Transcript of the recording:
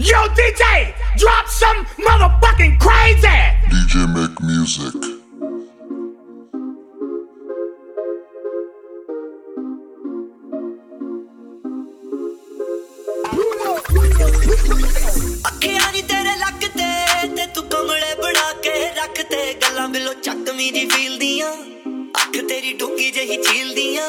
Yo, DJ, drop some motherfucking crazy. DJ Make Music. ਅੱਖੀਆਂ ਨੀ ਤੇਰੇ ਲੱਕ ਤੇ ਤੇ ਕਮਲੇ ਬਣਾ ਕੇ ਰੱਖ ਗੱਲਾਂ ਬਿਲੋ ਚੱਕ ਜੀ ਫੀਲ ਦੀਆਂ ਅੱਖ ਤੇਰੀ ਡੂੰਗੀ ਜਹੀ ਝੀਲ ਦੀਆਂ